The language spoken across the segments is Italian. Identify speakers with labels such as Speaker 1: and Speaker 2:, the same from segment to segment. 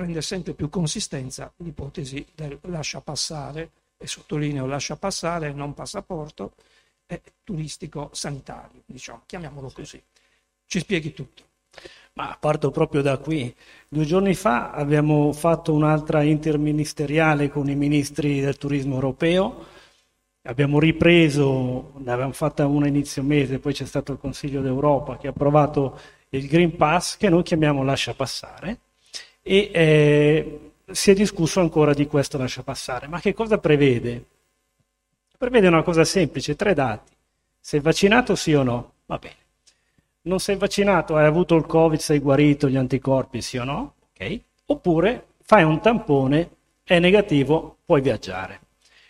Speaker 1: prende sempre più consistenza l'ipotesi del lascia passare, e sottolineo lascia passare, non passaporto, è turistico sanitario, diciamo, chiamiamolo così. Ci spieghi tutto.
Speaker 2: Ma parto proprio da qui. Due giorni fa abbiamo fatto un'altra interministeriale con i ministri del turismo europeo. Abbiamo ripreso, ne avevamo fatta una inizio mese, poi c'è stato il Consiglio d'Europa che ha approvato il Green Pass, che noi chiamiamo lascia passare, e eh, si è discusso ancora di questo lascia passare. Ma che cosa prevede? Prevede una cosa semplice, tre dati. Sei vaccinato sì o no? Va bene. Non sei vaccinato, hai avuto il Covid, sei guarito, gli anticorpi sì o no? Ok. Oppure fai un tampone, è negativo, puoi viaggiare.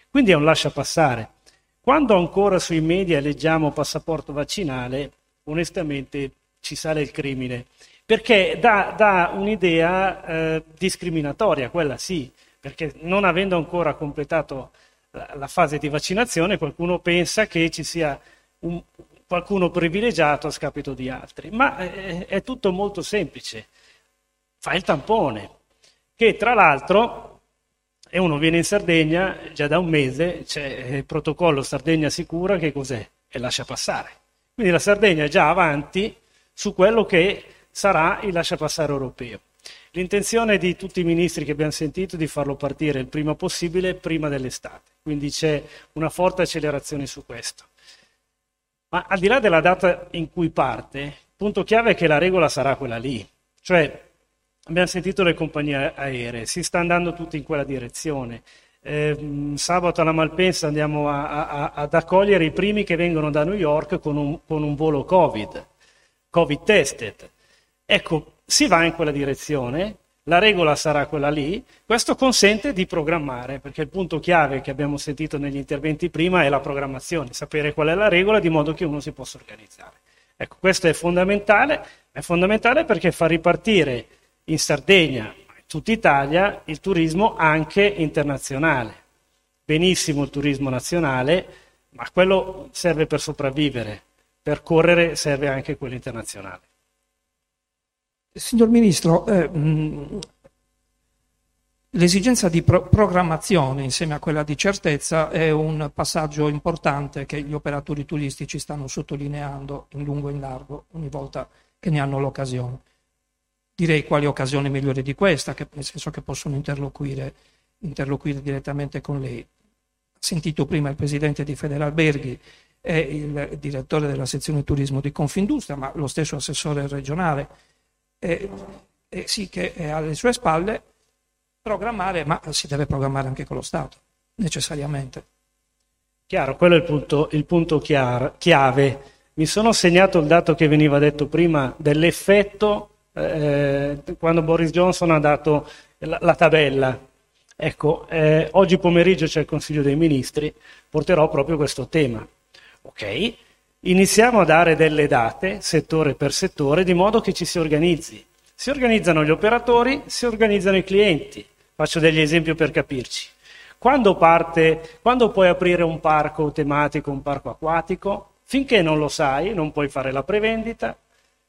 Speaker 2: Quindi è un lascia passare. Quando ancora sui media leggiamo passaporto vaccinale, onestamente ci sale il crimine, perché dà, dà un'idea eh, discriminatoria, quella sì, perché non avendo ancora completato la, la, fase di vaccinazione, qualcuno pensa che ci sia un, qualcuno privilegiato a scapito di altri, ma è, è tutto molto semplice. Fai il tampone, che tra l'altro e uno viene in Sardegna già da un mese, c'è il protocollo Sardegna Sicura, che cos'è? E lascia passare. Quindi la Sardegna è già avanti su quello che sarà il lascia passare europeo. L'intenzione di tutti i ministri che abbiamo sentito è di farlo partire il prima possibile, prima dell'estate. Quindi c'è una forte accelerazione su questo. Ma al di là della data in cui parte, il punto chiave è che la regola sarà quella lì. Cioè, abbiamo sentito le compagnie aeree, si sta andando tutti in quella direzione. Eh, sabato alla Malpensa andiamo a, a, ad accogliere i primi che vengono da New York con un, con un volo Covid, Covid tested. Ecco, si va in quella direzione, la regola sarà quella lì, questo consente di programmare, perché il punto chiave che abbiamo sentito negli interventi prima è la programmazione, sapere qual è la regola di modo che uno si possa organizzare. Ecco, questo è fondamentale, è fondamentale perché fa ripartire in Sardegna, in tutta Italia, il turismo anche internazionale. Benissimo il turismo nazionale, ma quello serve per sopravvivere, per correre serve anche quello internazionale.
Speaker 1: Signor Ministro, eh, mh, l'esigenza di pro- programmazione insieme a quella di certezza è un passaggio importante che gli operatori turistici stanno sottolineando in lungo e in largo ogni volta che ne hanno l'occasione. Direi quali occasioni migliori di questa, che, nel senso che possono interloquire, interloquire direttamente con lei. Ha sentito prima il presidente di Federalberghi e il direttore della sezione turismo di Confindustria, ma lo stesso assessore regionale eh, eh, sì che è alle sue spalle programmare, ma si deve programmare anche con lo Stato, necessariamente.
Speaker 2: Chiaro, quello è il punto, il punto chiar, chiave. Mi sono segnato il dato che veniva detto prima dell'effetto eh, quando Boris Johnson ha dato la, la tabella. Ecco, eh, oggi pomeriggio c'è il Consiglio dei Ministri, porterò proprio questo tema. Ok? Iniziamo a dare delle date, settore per settore, di modo che ci si organizzi. Si organizzano gli operatori, si organizzano i clienti. Faccio degli esempi per capirci. Quando parte, quando puoi aprire un parco tematico, un parco acquatico? Finché non lo sai, non puoi fare la prevendita,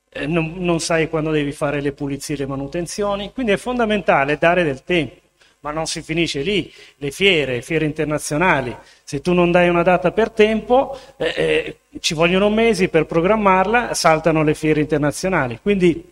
Speaker 2: eh, non, non sai quando devi fare le pulizie e le manutenzioni, quindi è fondamentale dare del tempo ma non si finisce lì. Le fiere, fiere internazionali, se tu non dai una data per tempo, eh, eh, ci vogliono mesi per programmarla, saltano le fiere internazionali. Quindi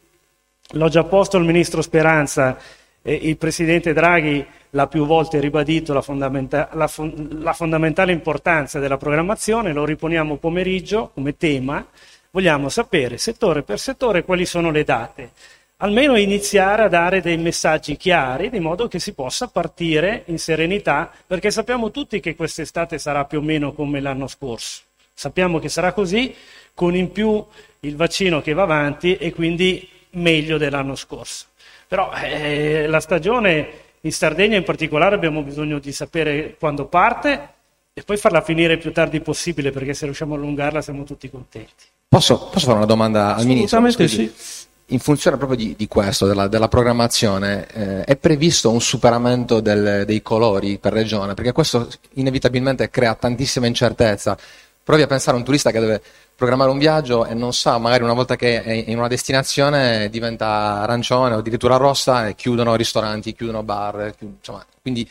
Speaker 2: L'ho già posto al Ministro Speranza, eh, il Presidente Draghi l'ha più volte ribadito la, fondamenta- la, fon- la fondamentale importanza della programmazione, lo riponiamo pomeriggio come tema, vogliamo sapere settore per settore quali sono le date almeno iniziare a dare dei messaggi chiari di modo che si possa partire in serenità, perché sappiamo tutti che quest'estate sarà più o meno come l'anno scorso. Sappiamo che sarà così, con in più il vaccino che va avanti e quindi meglio dell'anno scorso. Però eh, la stagione in Sardegna in particolare abbiamo bisogno di sapere quando parte e poi farla finire il più tardi possibile, perché se riusciamo a allungarla siamo tutti contenti.
Speaker 3: Posso, posso fare una domanda al Ministro?
Speaker 1: Assolutamente sì
Speaker 3: in funzione proprio di, di questo, della, della programmazione, eh, è previsto un superamento del, dei colori per regione? Perché questo inevitabilmente crea tantissima incertezza. Provi a pensare a un turista che deve programmare un viaggio e non sa, magari una volta che è in una destinazione diventa arancione o addirittura rossa e chiudono ristoranti, chiudono bar, chiudono, insomma, quindi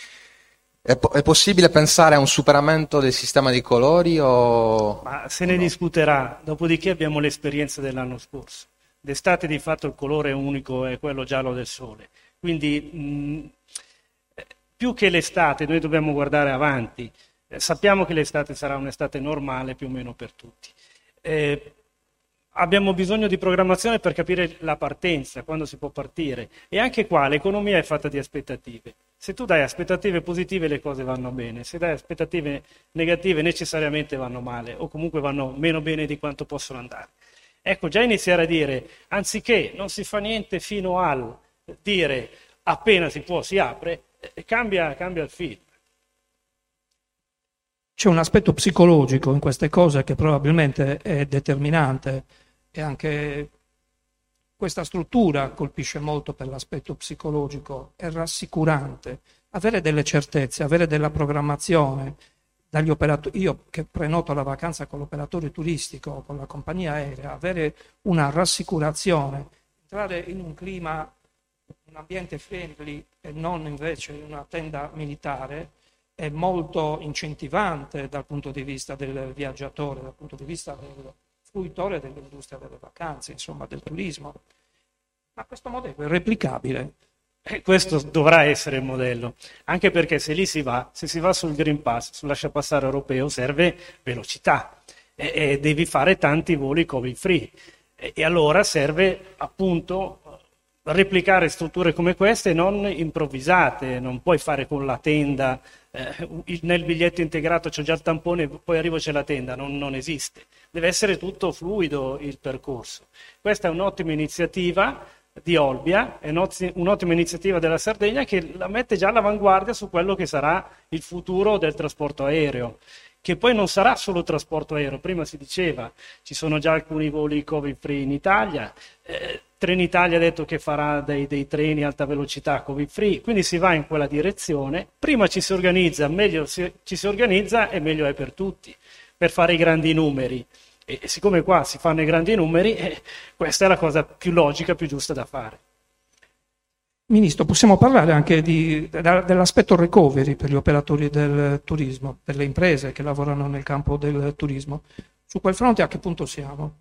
Speaker 3: è, po- è, possibile pensare a un superamento del sistema di colori o...
Speaker 2: Ma se ne no? discuterà, dopodiché abbiamo l'esperienza dell'anno scorso. D'estate di fatto il colore unico è quello giallo del sole. Quindi mh, più che l'estate noi dobbiamo guardare avanti. Eh, sappiamo che l'estate sarà un'estate normale più o meno per tutti. Eh, abbiamo bisogno di programmazione per capire la partenza, quando si può partire. E anche qua l'economia è fatta di aspettative. Se tu dai aspettative positive le cose vanno bene, se dai aspettative negative necessariamente vanno male o comunque vanno meno bene di quanto possono andare. Ecco, già iniziare a dire, anziché non si fa niente fino al dire appena si può si apre, eh, cambia, cambia il film.
Speaker 1: C'è un aspetto psicologico in queste cose che probabilmente è determinante e anche questa struttura colpisce molto per l'aspetto psicologico, è rassicurante. Avere delle certezze, avere della programmazione, dagli operatori, io che prenoto la vacanza con l'operatore turistico o con la compagnia aerea, avere una rassicurazione, entrare in un clima, un ambiente friendly e non invece in una tenda militare, è molto incentivante dal punto di vista del viaggiatore, dal punto di vista del fruitore dell'industria delle vacanze, insomma del turismo. Ma questo modello è replicabile
Speaker 2: e questo dovrà essere il modello, anche perché se lì si va, se si va sul Green Pass, sul lascia passare europeo, serve velocità e, e devi fare tanti voli Covid free. E, e allora serve appunto replicare strutture come queste non improvvisate, non puoi fare con la tenda, eh, nel biglietto integrato c'è già il tampone, poi arrivo c'è la tenda, non, non, esiste. Deve essere tutto fluido il percorso. Questa è un'ottima iniziativa di Olbia, è un'ottima iniziativa della Sardegna che la mette già all'avanguardia su quello che sarà il futuro del trasporto aereo, che poi non sarà solo trasporto aereo, prima si diceva ci sono già alcuni voli Covid free in Italia, eh, Trenitalia ha detto che farà dei, dei, treni alta velocità Covid free, quindi si va in quella direzione, prima ci si organizza, meglio si, ci si organizza e meglio è per tutti, per fare i grandi numeri. E siccome qua si fanno i grandi numeri, eh, questa è la cosa più logica, più giusta da fare.
Speaker 1: Ministro, possiamo parlare anche di, dell'aspetto recovery per gli operatori del turismo, delle imprese che lavorano nel campo del turismo. Su quel fronte a che punto siamo?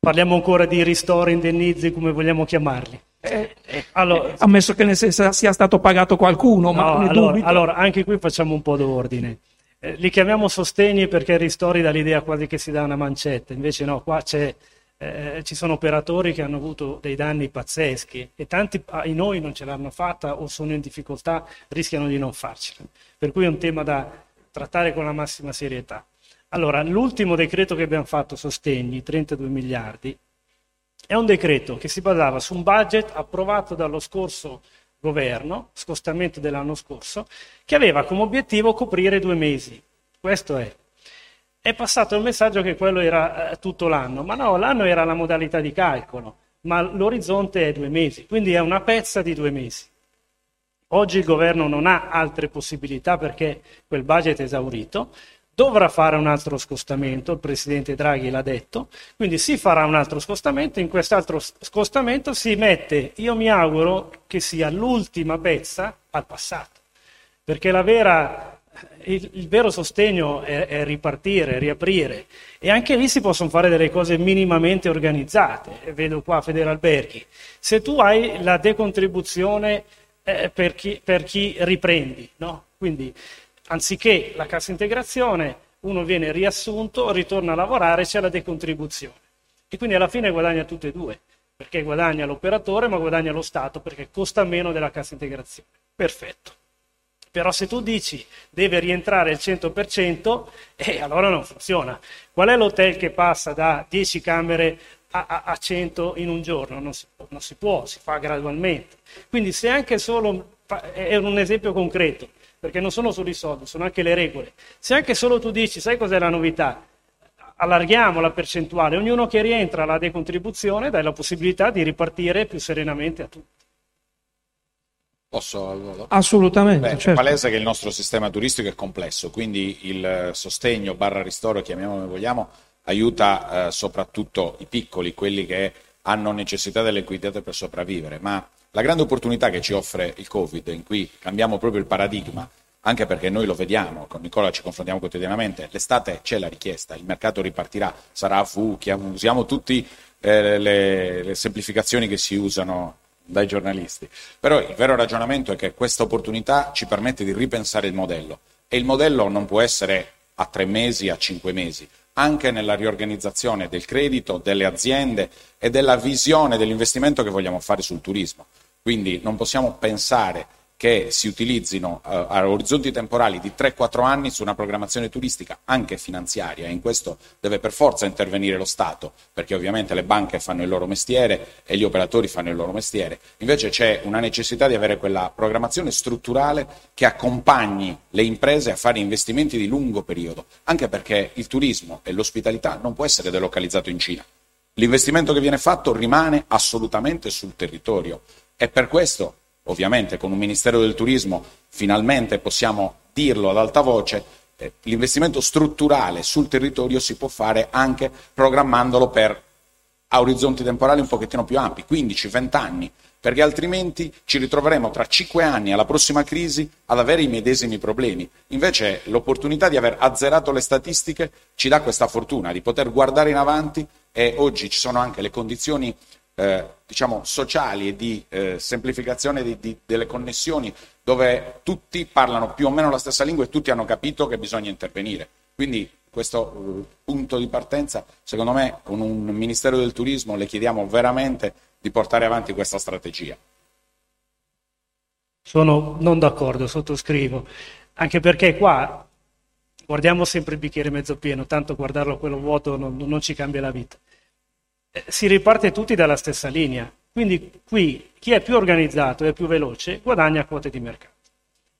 Speaker 2: Parliamo ancora di ristori, indennizi, come vogliamo chiamarli.
Speaker 1: Eh, eh, allora, ammesso che ne sia stato pagato qualcuno, no, ma
Speaker 2: allora, allora, anche qui facciamo un po' d'ordine. Eh, li chiamiamo sostegni perché ristori dà l'idea quasi che si dà una mancetta, invece no, qua eh, ci sono operatori che hanno avuto dei danni pazzeschi e tanti di noi non ce l'hanno fatta o sono in difficoltà, rischiano di non farcela. Per cui è un tema da trattare con la massima serietà. Allora, l'ultimo decreto che abbiamo fatto, sostegni, 32 miliardi, è un decreto che si basava su un budget approvato dallo scorso governo, scostamento dell'anno scorso, che aveva come obiettivo coprire due mesi. Questo è. È passato il messaggio che quello era eh, tutto l'anno, ma no, l'anno era la modalità di calcolo, ma l'orizzonte è due mesi, quindi è una pezza di due mesi. Oggi il governo non ha altre possibilità perché quel budget è esaurito, dovrà fare un altro scostamento, il Presidente Draghi l'ha detto, quindi si farà un altro scostamento, in quest'altro scostamento si mette, io mi auguro che sia l'ultima pezza al passato, perché vera il, il vero sostegno è, è, ripartire, riaprire e anche lì si possono fare delle cose minimamente organizzate. Vedo qua Federalberghi. Se tu hai la decontribuzione eh, per, chi, per, chi, riprendi, no? quindi anziché la cassa integrazione uno viene riassunto, ritorna a lavorare, c'è la decontribuzione e quindi alla fine guadagna tutte e due, perché guadagna l'operatore ma guadagna lo Stato perché costa meno della cassa integrazione. Perfetto. Però se tu dici deve rientrare il 100%, eh, allora non funziona. Qual è l'hotel che passa da 10 camere a, a, a 100 in un giorno? Non si, non si può, si fa gradualmente. Quindi se anche solo, è un esempio concreto, perché non sono solo i soldi, sono anche le regole. Se anche solo tu dici, sai cos'è la novità? Allarghiamo la percentuale, ognuno che rientra alla decontribuzione dai la possibilità di ripartire più serenamente a tutti.
Speaker 4: Posso?
Speaker 1: Assolutamente.
Speaker 4: Beh, certo. È palese che il nostro sistema turistico è complesso, quindi il sostegno barra ristoro, chiamiamolo come vogliamo, aiuta eh, soprattutto i piccoli, quelli che hanno necessità delle liquidità per sopravvivere. Ma la grande opportunità che ci offre il Covid, in cui cambiamo proprio il paradigma, anche perché noi lo vediamo, con Nicola ci confrontiamo quotidianamente, l'estate c'è la richiesta, il mercato ripartirà, sarà a fu, usiamo tutte eh, le, le semplificazioni che si usano dai giornalisti. Però il vero ragionamento è che questa opportunità ci permette di ripensare il modello e il modello non può essere a tre mesi, a cinque mesi, anche nella riorganizzazione del credito, delle aziende e della visione dell'investimento che vogliamo fare sul turismo. Quindi non possiamo pensare che si utilizzino uh, a orizzonti temporali di 3-4 anni su una programmazione turistica anche finanziaria e in questo deve per forza intervenire lo Stato perché ovviamente le banche fanno il loro mestiere e gli operatori fanno il loro mestiere. Invece c'è una necessità di avere quella programmazione strutturale che accompagni le imprese a fare investimenti di lungo periodo anche perché il turismo e l'ospitalità non può essere delocalizzato in Cina. L'investimento che viene fatto rimane assolutamente sul territorio e per questo ovviamente con un Ministero del Turismo finalmente possiamo dirlo ad alta voce, eh, l'investimento strutturale sul territorio si può fare anche programmandolo per orizzonti temporali un pochettino più ampi, 15-20 anni, perché altrimenti ci ritroveremo tra 5 anni alla prossima crisi ad avere i medesimi problemi. Invece l'opportunità di aver azzerato le statistiche ci dà questa fortuna di poter guardare in avanti e oggi ci sono anche le condizioni eh, diciamo, sociali e di eh, semplificazione di, di, delle connessioni dove tutti parlano più o meno la stessa lingua e tutti hanno capito che bisogna intervenire. Quindi questo uh, punto di partenza, secondo me, con un Ministero del Turismo le chiediamo veramente di portare avanti questa strategia.
Speaker 2: Sono non d'accordo, sottoscrivo, anche perché qua guardiamo sempre il bicchiere mezzo pieno, tanto guardarlo quello vuoto non, non ci cambia la vita. Eh, si riparte tutti dalla stessa linea. Quindi qui chi è più organizzato e più veloce guadagna quote di mercato.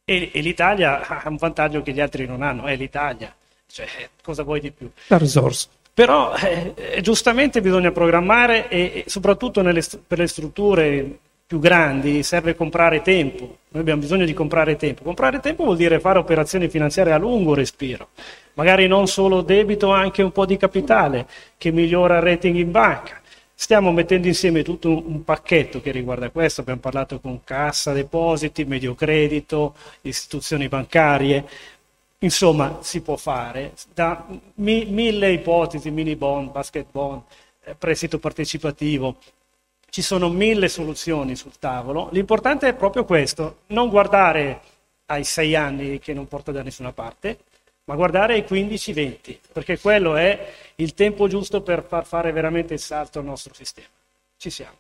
Speaker 2: E, e, l'Italia ha un vantaggio che gli altri non hanno, è l'Italia. Cioè, cosa vuoi di più?
Speaker 1: La risorsa.
Speaker 2: Però eh, eh giustamente bisogna programmare e, e soprattutto nelle, per le strutture più grandi serve comprare tempo. Noi abbiamo bisogno di comprare tempo. Comprare tempo vuol dire fare operazioni finanziarie a lungo respiro magari non solo debito, anche un po' di capitale che migliora il rating in banca. Stiamo mettendo insieme tutto un, pacchetto che riguarda questo, abbiamo parlato con cassa, depositi, medio credito, istituzioni bancarie, insomma si può fare da mi, mille ipotesi, mini bond, basket bond, eh, prestito partecipativo, ci sono mille soluzioni sul tavolo, l'importante è proprio questo, non guardare ai sei anni che non porta da nessuna parte, ma guardare ai 15-20, perché quello è il tempo giusto per far fare veramente il salto al nostro sistema. Ci siamo.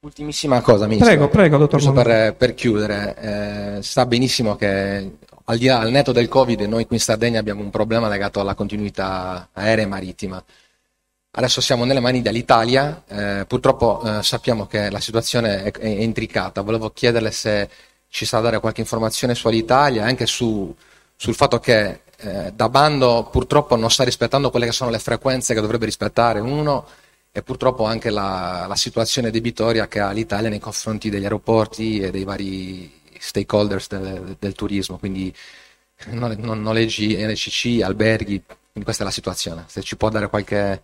Speaker 3: Ultimissima cosa, Ministro.
Speaker 1: Prego, prego, dottor
Speaker 3: Giusto per, per, chiudere, eh, sa benissimo che al di là, al netto del Covid, noi qui in Sardegna abbiamo un problema legato alla continuità aerea e marittima. Adesso siamo nelle mani dell'Italia, eh, purtroppo eh, sappiamo che la situazione è, è intricata. Volevo chiederle se ci sa dare qualche informazione su Alitalia, anche su, sul fatto che eh, da bando purtroppo non sta rispettando quelle che sono le frequenze che dovrebbe rispettare uno e purtroppo anche la, la situazione debitoria che ha l'Italia nei confronti degli aeroporti e dei vari stakeholders del, del turismo, quindi noleggi, NCC, alberghi, quindi questa è la situazione, se ci può dare qualche,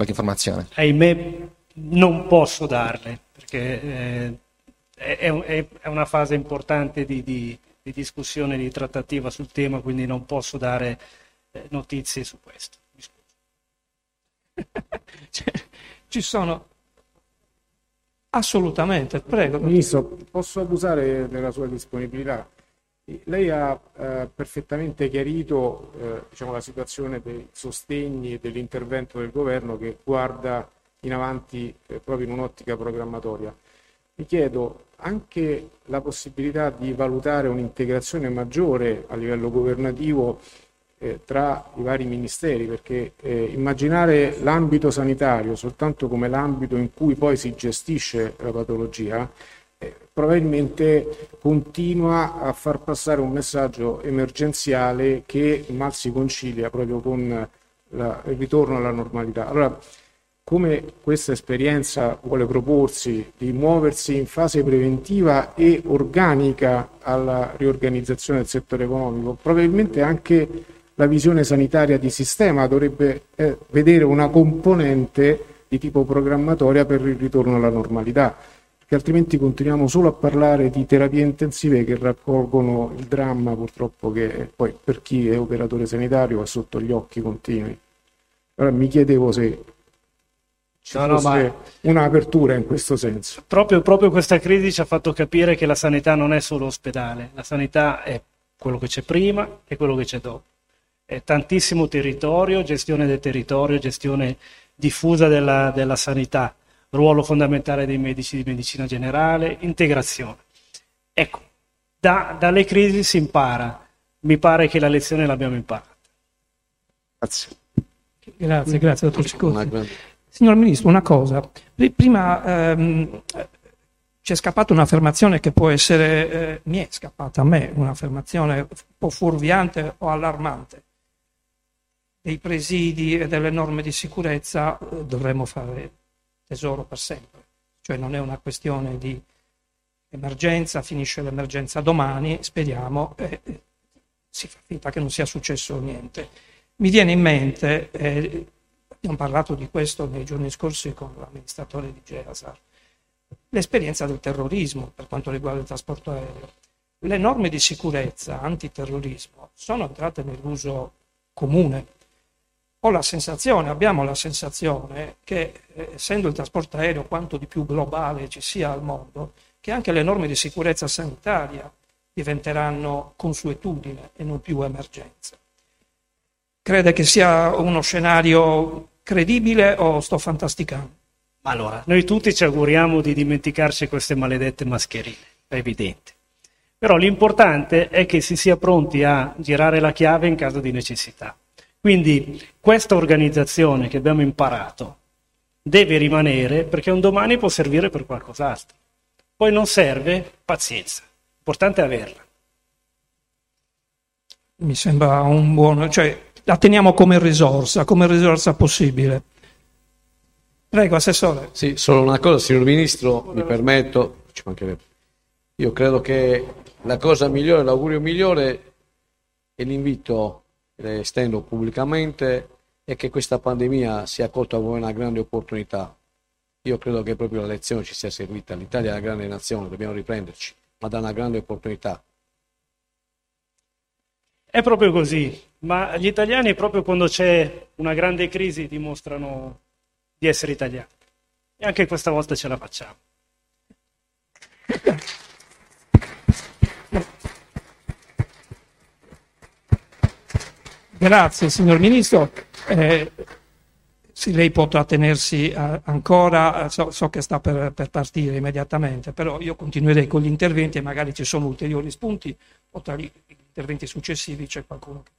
Speaker 3: qualche informazione.
Speaker 2: Ahimè non posso darle, perché eh, è, è, è una fase importante di, di, di, discussione, di trattativa sul tema, quindi non posso dare eh, notizie su questo.
Speaker 1: cioè, ci sono assolutamente, prego.
Speaker 5: Ministro, posso abusare della sua disponibilità? Lei ha eh, perfettamente chiarito eh, diciamo, la situazione dei sostegni e dell'intervento del governo che guarda in avanti eh, proprio in un'ottica programmatoria. Mi chiedo anche la possibilità di valutare un'integrazione maggiore a livello governativo eh, tra i vari ministeri, perché eh, immaginare l'ambito sanitario soltanto come l'ambito in cui poi si gestisce la patologia probabilmente continua a far passare un messaggio emergenziale che mal si concilia proprio con la, il ritorno alla normalità. Allora, come questa esperienza vuole proporsi di muoversi in fase preventiva e organica alla riorganizzazione del settore economico, probabilmente anche la visione sanitaria di sistema dovrebbe eh, vedere una componente di tipo programmatoria per il ritorno alla normalità che altrimenti continuiamo solo a parlare di terapie intensive che raccolgono il dramma purtroppo che poi per chi è operatore sanitario è sotto gli occhi continui. Allora mi chiedevo se ci no, fosse no, un'apertura in questo senso.
Speaker 2: Proprio, proprio questa crisi ci ha fatto capire che la sanità non è solo ospedale, la sanità è quello che c'è prima e quello che c'è dopo. È tantissimo territorio, gestione del territorio, gestione diffusa della, della sanità ruolo fondamentale dei medici di medicina generale, integrazione. Ecco, da, dalle crisi si impara, mi pare che la lezione l'abbiamo imparata.
Speaker 5: Grazie.
Speaker 1: Grazie, grazie dottor Cicotti. Signor Ministro, una cosa, prima ehm, ci è scappata un'affermazione che può essere, eh, mi è scappata a me, un'affermazione un po' fuorviante o allarmante. Dei presidi e delle norme di sicurezza eh, dovremmo fare tesoro per sempre. Cioè non è una questione di emergenza, finisce l'emergenza domani, speriamo, e si fa finta che non sia successo niente. Mi viene in mente, eh, abbiamo parlato di questo nei giorni scorsi con l'amministratore di Geasar, l'esperienza del terrorismo per quanto riguarda il trasporto aereo. Le norme di sicurezza antiterrorismo sono entrate nell'uso comune ho la sensazione, abbiamo la sensazione che eh, essendo il trasporto aereo quanto di più globale ci sia al mondo, che anche le norme di sicurezza sanitaria diventeranno consuetudine e non più emergenza. Crede che sia uno scenario credibile o sto fantasticando?
Speaker 2: Allora, noi tutti ci auguriamo di dimenticarci queste maledette mascherine, è evidente. Però l'importante è che si sia pronti a girare la chiave in caso di necessità. Quindi questa organizzazione che abbiamo imparato deve rimanere perché un domani può servire per qualcos'altro. Poi non serve, pazienza, l'importante è averla.
Speaker 1: Mi sembra un buon... cioè la teniamo come risorsa, come risorsa possibile. Prego, Assessore.
Speaker 6: Sì, solo una cosa, signor Ministro, mi permetto, ci mancherebbe. Io credo che la cosa migliore, l'augurio migliore è l'invito estendo pubblicamente, è che questa pandemia sia accolta come una grande opportunità. Io credo che proprio la lezione ci sia seguita. L'Italia è una grande nazione, dobbiamo riprenderci, ma da una grande opportunità.
Speaker 2: È proprio così, ma gli italiani proprio quando c'è una grande crisi dimostrano di essere italiani. E anche questa volta ce la facciamo.
Speaker 1: Grazie signor Ministro. Eh, sì, lei può trattenersi eh, ancora, so, so che sta per, per, partire immediatamente, però io continuerei con gli interventi e magari ci sono ulteriori spunti o tra gli interventi successivi c'è qualcuno che